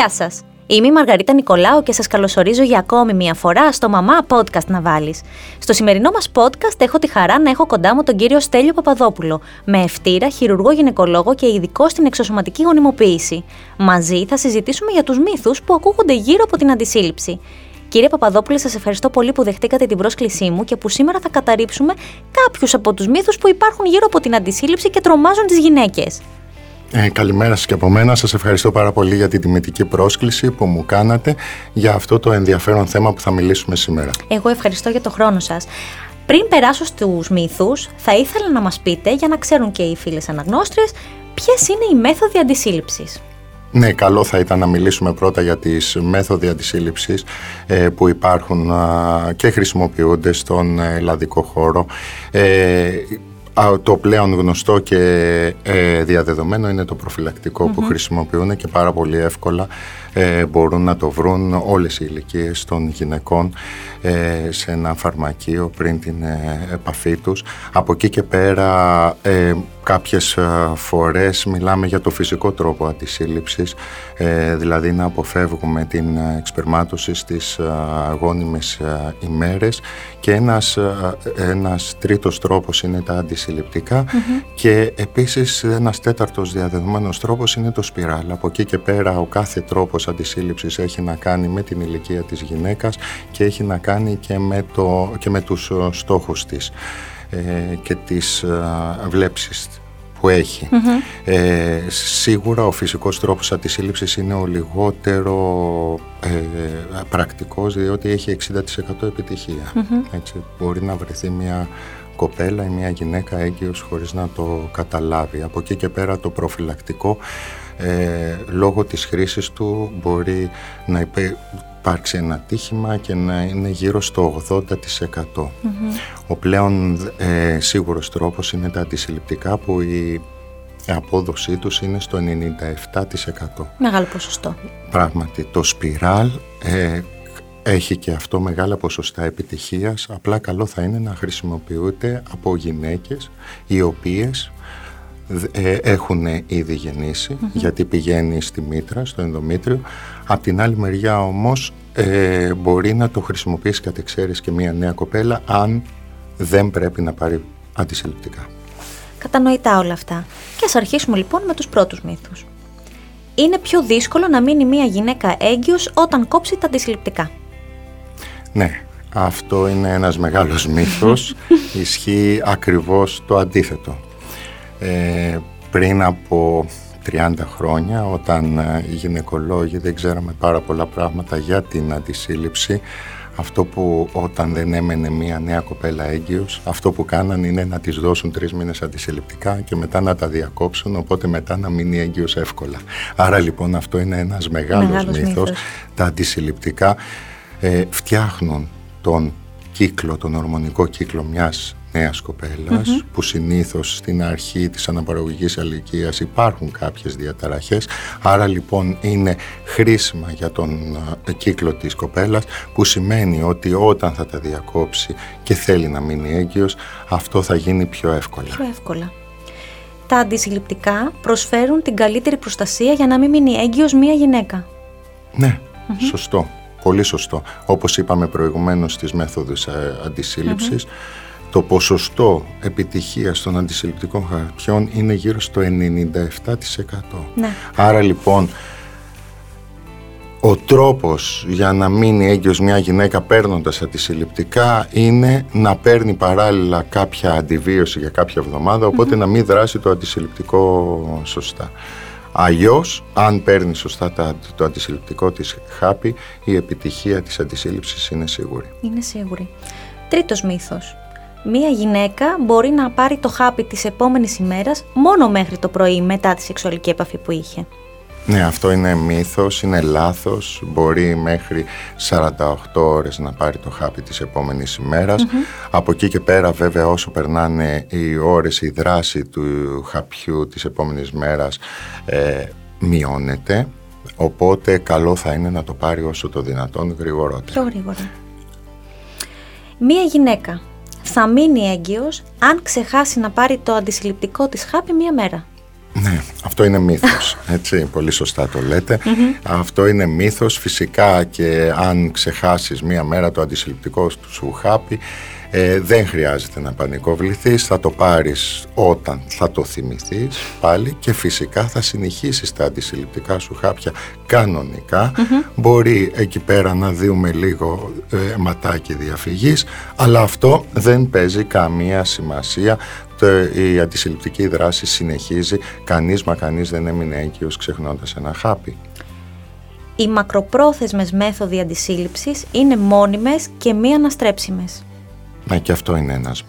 Γεια σας! Είμαι η Μαργαρίτα Νικολάου και σας καλωσορίζω για ακόμη μια φορά στο Μαμά Podcast να βάλεις. Στο σημερινό μας podcast έχω τη χαρά να έχω κοντά μου τον κύριο Στέλιο Παπαδόπουλο, με ευτήρα, χειρουργό γυναικολόγο και ειδικό στην εξωσωματική γονιμοποίηση. Μαζί θα συζητήσουμε για τους μύθους που ακούγονται γύρω από την αντισύλληψη. Κύριε Παπαδόπουλε, σας ευχαριστώ πολύ που δεχτήκατε την πρόσκλησή μου και που σήμερα θα καταρρύψουμε κάποιους από τους μύθους που υπάρχουν γύρω από την αντισύλληψη και τρομάζουν τις γυναίκες. Ε, καλημέρα σας και από μένα. Σας ευχαριστώ πάρα πολύ για την τιμητική πρόσκληση που μου κάνατε για αυτό το ενδιαφέρον θέμα που θα μιλήσουμε σήμερα. Εγώ ευχαριστώ για το χρόνο σας. Πριν περάσω στους μύθους, θα ήθελα να μας πείτε, για να ξέρουν και οι φίλες αναγνώστριες, ποιες είναι οι μέθοδοι αντισύλληψης. Ναι, καλό θα ήταν να μιλήσουμε πρώτα για τις μέθοδοι αντισύλληψης ε, που υπάρχουν και χρησιμοποιούνται στον ελλαδικό χώρο. Ε, το πλέον γνωστό και ε, διαδεδομένο είναι το προφυλακτικο που χρησιμοποιούν και πάρα πολύ εύκολα ε, μπορούν να το βρουν όλες οι ηλικίες των γυναικών ε, σε ένα φαρμακείο πριν την ε, επαφή τους. Από εκεί και πέρα ε, κάποιες φορές μιλάμε για το φυσικό τρόπο αντισύλληψης, δηλαδή να αποφεύγουμε την εξπερμάτωση στις αγώνιμες ημέρες και ένας, ένας τρίτος τρόπος είναι τα αντισυλληπτικά και επίσης ένας τέταρτος διαδεδομένος τρόπος είναι το σπιράλ. Από εκεί και πέρα ο κάθε τρόπος αντισύλληψης έχει να κάνει με την ηλικία της γυναίκας και έχει να κάνει και με, το, και με τους ε, στόχους της ε, και τις ε, βλέψεις που έχει. Ε, σίγουρα ο φυσικός τρόπος αντισύλληψης είναι ο λιγότερο ε, πρακτικός διότι έχει 60% επιτυχία. Έτσι, μπορεί να βρεθεί μια κοπέλα ή μια γυναίκα έγκυος χωρίς να το καταλάβει. Από εκεί και πέρα το προφυλακτικό ε, λόγω της χρήσης του μπορεί να υπάρξει ένα τύχημα και να είναι γύρω στο 80%. Ο πλέον ε, σίγουρος τρόπος είναι τα αντισυλληπτικά που η απόδοσή τους είναι στο 97%. Μεγάλο ποσοστό. Πράγματι, το σπιράλ ε, έχει και αυτό μεγάλα ποσοστά επιτυχίας, απλά καλό θα είναι να χρησιμοποιούνται από γυναίκες οι οποίες ε, έχουν ήδη γιατί πηγαίνει στη μήτρα, στο ενδομήτριο. Απ' την άλλη μεριά όμως ε, μπορεί να το χρησιμοποιήσει κατ' εξαίρεση και μια νέα κοπέλα αν δεν πρέπει να πάρει αντισυλληπτικά. Κατανοητά όλα αυτά. Και ας αρχίσουμε λοιπόν με τους πρώτους μύθους. Είναι πιο δύσκολο να μείνει μια γυναίκα έγκυος όταν κόψει τα αντισυλληπτικά. Ναι, αυτό είναι ένας μεγάλος μύθος. Ισχύει ακριβώς το αντίθετο. Ε, πριν από 30 χρόνια όταν ε, οι γυναικολόγοι δεν ξέραμε πάρα πολλά πράγματα για την αντισύλληψη αυτό που όταν δεν έμενε μία νέα κοπέλα έγκυος αυτό που κάναν είναι να της δώσουν τρεις μήνες αντισυλληπτικά και μετά να τα διακόψουν οπότε μετά να μείνει έγκυος εύκολα. Άρα λοιπόν αυτό είναι ένας μεγάλος, μεγάλος μύθος. Τα αντισυλληπτικά ε, φτιάχνουν τον κύκλο, τον ορμονικό κύκλο μιας νέας που συνήθως στην αρχή της αναπαραγωγικής ηλικίας υπάρχουν κάποιες διαταραχές άρα λοιπόν είναι χρήσιμα για τον ε, κύκλο της κοπέλας που σημαίνει ότι όταν θα τα διακόψει και θέλει να μείνει έγκυος αυτό θα γίνει πιο εύκολα. Πιο εύκολα. Τα αντισυλληπτικά προσφέρουν την καλύτερη προστασία για να μην μείνει έγκυος μία γυναίκα. Ναι, σωστό. Πολύ σωστό. Όπως είπαμε προηγουμένως στις μέθοδους ε, αντισύλληψης, το ποσοστό επιτυχίας των αντισυλληπτικών χαρτιών είναι γύρω στο 97%. Ναι. Άρα λοιπόν ο τρόπος για να μείνει έγκυος μια γυναίκα παίρνοντας αντισυλληπτικά είναι να παίρνει παράλληλα κάποια αντιβίωση για κάποια εβδομάδα, να μην δράσει το αντισυλληπτικό σωστά. Αλλιώς, αν παίρνει σωστά το αντισυλληπτικό της χάπι, η επιτυχία της αντισύλληψης είναι σίγουρη. Είναι σίγουρη. Τρίτος μύθος μία γυναίκα μπορεί να πάρει το χάπι της επόμενης ημέρας μόνο μέχρι το πρωί μετά τη σεξουαλική επαφή που είχε. Ναι, αυτό είναι μύθος, είναι λάθος. Μπορεί μέχρι 48 ώρες να πάρει το χάπι της επόμενης Από εκεί και πέρα βέβαια όσο περνάνε οι ώρες, η δράση του χαπιού της επόμενης μέρας ε, μειώνεται. Οπότε καλό θα είναι να το πάρει όσο το δυνατόν γρηγορότερα. Πιο γρήγορα. Μία γυναίκα θα μείνει έγκυος αν ξεχάσει να πάρει το αντισυλληπτικό της χάπι μία μέρα. Ναι, αυτό είναι μύθος, έτσι, πολύ σωστά το λέτε. Αυτό είναι μύθος, φυσικά και αν ξεχάσεις μία μέρα το αντισυλληπτικό σου χάπι, ε, δεν χρειάζεται να πανικοβληθείς, θα το πάρεις όταν θα το θυμηθείς πάλι και φυσικά θα συνεχίσεις τα αντισυλληπτικά σου χάπια κανονικα Μπορεί εκεί πέρα να δούμε λίγο ε, ματάκι διαφυγής, αλλά αυτό δεν παίζει καμία σημασία. Η αντισυλληπτική δράση συνεχίζει, κανείς μα κανείς δεν έμεινε έγκυος ξεχνώντας ένα χάπι. Οι μακροπρόθεσμες μέθοδοι αντισύλληψης είναι μόνιμες και μη αναστρέψιμες. Ναι, και αυτό είναι ένας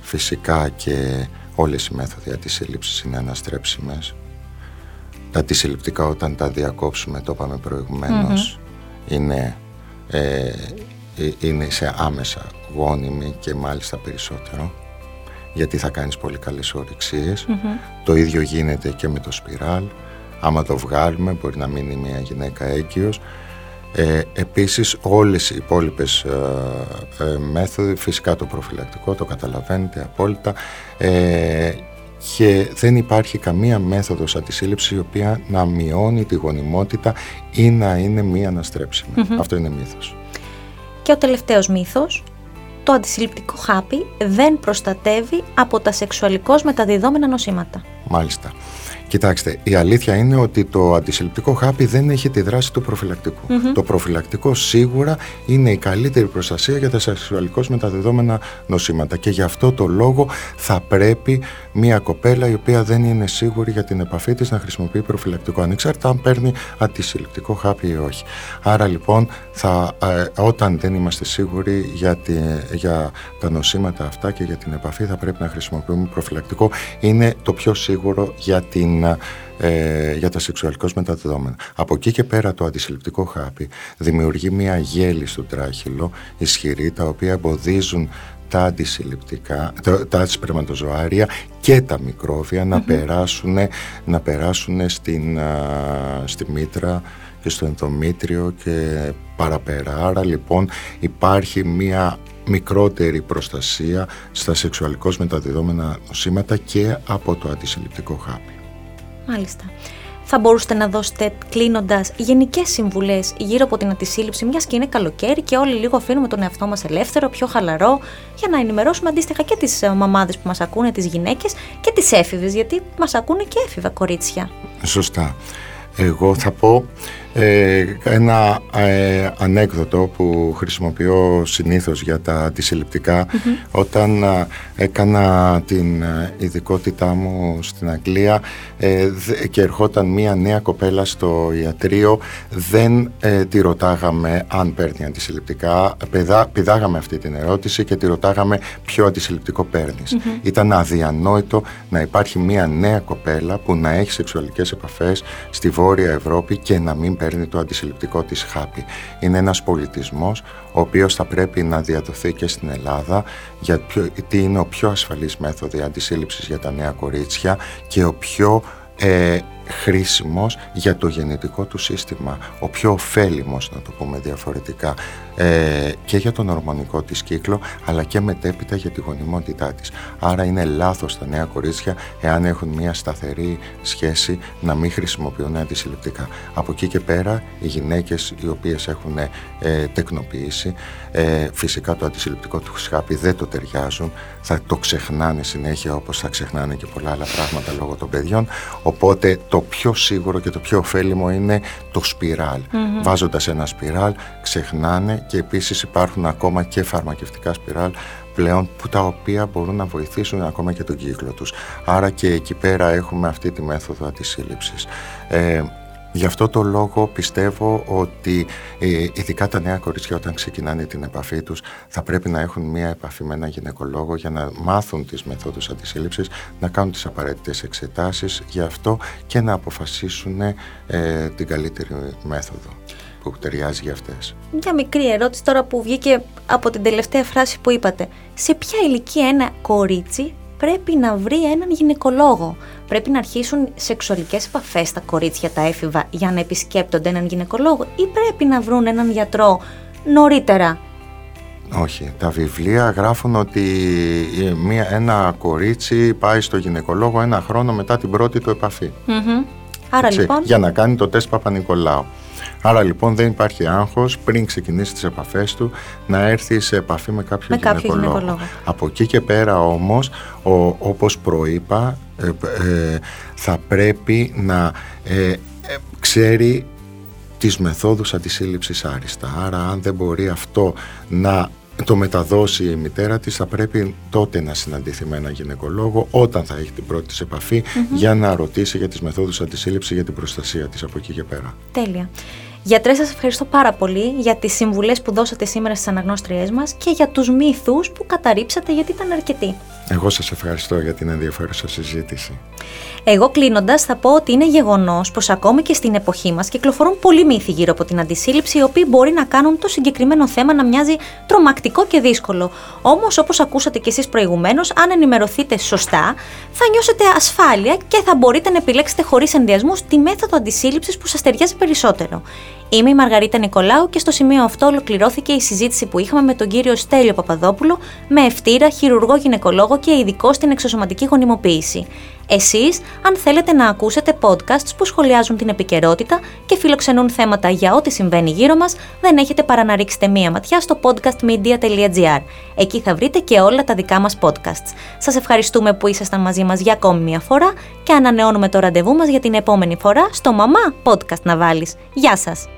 Φυσικά και όλες οι μέθοδοι αντισύλληψης είναι αναστρέψιμες. Τα αντισυλληπτικά όταν τα διακόψουμε, το είπαμε είναι, ε, ε, είναι σε άμεσα γόνιμη και μάλιστα περισσότερο γιατί θα κάνεις πολύ καλές Το ίδιο γίνεται και με το σπιράλ. Άμα το βγάλουμε μπορεί να μείνει μια γυναίκα έγκυος. Ε, επίσης όλες οι υπόλοιπες ε, ε, μέθοδοι, φυσικά το προφυλακτικό, το καταλαβαίνετε απόλυτα. Ε, και δεν υπάρχει καμία μέθοδος αντισύλληψης η οποία να μειώνει τη γονιμότητα ή να είναι μη αναστρεψιμη Αυτό είναι μύθος. Και ο τελευταίος μύθος, το αντισυλληπτικό χάπι δεν προστατεύει από τα σεξουαλικώς μεταδιδόμενα νοσήματα. Μάλιστα. Κοιτάξτε, η αλήθεια είναι ότι το αντισυλληπτικό χάπι δεν έχει τη δράση του προφυλακτικου Το προφυλακτικό σίγουρα είναι η καλύτερη προστασία για τα σεξουαλικώς μεταδεδόμενα νοσήματα και γι' αυτό το λόγο θα πρέπει μια κοπέλα η οποία δεν είναι σίγουρη για την επαφή της να χρησιμοποιεί προφυλακτικό ανεξάρτητα αν παίρνει αντισυλληπτικό χάπι ή όχι. Άρα λοιπόν θα, ε, όταν δεν είμαστε σίγουροι για, τη, για τα νοσήματα αυτά και για την επαφή θα πρέπει να χρησιμοποιούμε προφυλακτικό. Είναι το πιο σίγουρο για την ε, για τα σεξουαλικώς μεταδεδόμενα. Από εκεί και πέρα το αντισυλληπτικό χάπι δημιουργεί μια γέλη στο τράχυλο ισχυρή τα οποία εμποδίζουν τα αντισυλληπτικά, τα, τα σπερματοζωάρια και τα μικροβια να περάσουν, να περάσουν στην, στη μήτρα και στο ενδομήτριο και παραπέρα. Άρα λοιπόν υπάρχει μια μικρότερη προστασία στα σεξουαλικώς μεταδεδόμενα νοσήματα και από το αντισυλληπτικό χάπι. Μάλιστα. Θα μπορούσατε να δώσετε κλείνοντας γενικές συμβουλές γύρω από την αντισύλληψη, μιας και είναι καλοκαίρι και όλοι λίγο αφήνουμε τον εαυτό μας ελεύθερο, πιο χαλαρό, για να ενημερώσουμε αντίστοιχα και τις ε, μαμάδες που μας ακούνε, τις γυναίκες και τις έφηβες, γιατί μας ακούνε και έφηβα κορίτσια. Σωστά. Εγώ θα πω ε, ένα ε, ανέκδοτο που χρησιμοποιώ συνήθως για τα αντισυλληπτικά όταν ε, έκανα την ε, ειδικότητά μου στην Αγγλία και ερχόταν μία νέα κοπέλα στο ιατρείο δεν τη ρωτάγαμε αν παίρνει αντισυλληπτικά. Πηδά, πηδάγαμε αυτή την ερώτηση και τη ρωτάγαμε ποιο αντισυλληπτικό Ήταν αδιανόητο να υπάρχει μία νέα κοπέλα που να έχει σεξουαλικές επαφές στη Βόρεια Ευρώπη και να μην παίρνει το αντισυλληπτικό της χάπι. Είναι ένας πολιτισμός ο οποίος θα πρέπει να διαδοθεί και στην Ελλάδα γιατί είναι ο πιο ασφαλής μέθοδο αντισύλληψης για τα νέα κορίτσια και ο πιο ε, χρήσιμος για το γενετικό του σύστημα, ο πιο ωφέλιμος να το πούμε διαφορετικά ε, και για τον ορμονικό της κύκλο αλλά και μετέπειτα για τη γονιμότητά της. Άρα είναι λάθος τα νέα κορίτσια εάν έχουν μια σταθερή σχέση να μην χρησιμοποιούν αντισυλληπτικά. Από εκεί και πέρα οι γυναίκες οι οποίες έχουν ε, τεκνοποιήσει ε, φυσικά το αντισυλληπτικό του χάπι δεν το ταιριάζουν, θα το ξεχνάνε συνέχεια όπως θα ξεχνάνε και πολλά άλλα πράγματα λόγω των παιδιών οπότε το πιο σίγουρο και το πιο ωφέλιμο είναι το σπιράλ. Mm-hmm. Βάζοντας ένα σπιράλ ξεχνάνε και επίσης υπάρχουν ακόμα και φαρμακευτικά σπιράλ πλέον που τα οποία μπορούν να βοηθήσουν ακόμα και τον κύκλο τους. Άρα και εκεί πέρα έχουμε αυτή τη μέθοδο αντισύλληψης. Ε, Γι' αυτό το λόγο πιστεύω ότι ε, ειδικά τα νέα κορίτσια όταν ξεκινάνε την επαφή τους θα πρέπει να έχουν μία επαφή με έναν γυναικολόγο για να μάθουν τις μεθόδους αντισύλληψης, να κάνουν τις απαραίτητες εξετάσεις γι' αυτό και να αποφασίσουν ε, την καλύτερη μέθοδο που ταιριάζει για αυτές. Μια μικρή ερώτηση τώρα που βγήκε από την τελευταία φράση που είπατε. Σε ποια ηλικία ένα κορίτσι πρέπει να βρει έναν γυναικολόγο. Πρέπει να αρχίσουν σεξουαλικές επαφές στα κορίτσια τα έφηβα για να επισκέπτονται έναν γυναικολόγο ή πρέπει να βρουν έναν γιατρό νωρίτερα; Όχι. Τα βιβλία γράφουν ότι μια, ένα κορίτσι πάει στο γυναικολόγο ένα χρόνο μετά την πρώτη του επαφή. Άρα λοιπόν. Για να κάνει το τεστ Παπα-Νικολάου. Άρα λοιπόν δεν υπάρχει άγχος πριν ξεκινήσει τις επαφές του να έρθει σε επαφή με κάποιο, με κάποιο γυναικολόγο. Από εκεί και πέρα όμως, ο, όπως προείπα, ε, ε, θα πρέπει να ε, ξέρει τις μεθόδους αντισύλληψης άριστα. Άρα αν δεν μπορεί αυτό να το μεταδώσει η μητέρα της θα πρέπει τότε να συναντηθεί με έναν γυναικολόγο όταν θα έχει την πρώτη της επαφη για να ρωτήσει για τις μεθόδους αντισύλληψης για την προστασία της από εκεί και πέρα. Τέλεια. Γιατρές, σας ευχαριστώ πάρα πολύ για τις συμβουλές που δώσατε σήμερα στις αναγνώστριές μας και για τους μύθους που καταρρύψατε γιατί ήταν αρκετοί. Εγώ σας ευχαριστώ για την ενδιαφέρουσα συζήτηση. Εγώ κλείνοντας, θα πω ότι είναι γεγονός πως ακόμη και στην εποχή μας κυκλοφορούν πολλοί μύθοι γύρω από την αντισύλληψη, οι οποίοι μπορεί να κάνουν το συγκεκριμένο θέμα να μοιάζει τρομακτικό και δύσκολο. Όμως, όπως ακούσατε κι εσείς προηγουμένως, αν ενημερωθείτε σωστά, θα νιώσετε ασφάλεια και θα μπορείτε να επιλέξετε χωρίς ενδιασμούς τη μέθοδο αντισύλληψης που σας ταιριάζει περισσότερο. Είμαι η Μαργαρίτα Νικολάου και στο σημείο αυτό ολοκληρώθηκε η συζήτηση που είχαμε με τον κύριο Στέλιο Παπαδόπουλο με ευτήρα, χειρουργό γυναικολόγο και ειδικό στην εξωσωματική γονιμοποίηση. Εσείς, αν θέλετε να ακούσετε podcasts που σχολιάζουν την επικαιρότητα και φιλοξενούν θέματα για ό,τι συμβαίνει γύρω μας, δεν έχετε παρά να ρίξετε μία ματιά στο podcastmedia.gr. Εκεί θα βρείτε και όλα τα δικά μας podcasts. Σας ευχαριστούμε που ήσασταν μαζί μας για ακόμη μία φορά και ανανεώνουμε το ραντεβού μας για την επόμενη φορά στο Μαμά Podcast να βάλεις. Γεια σας!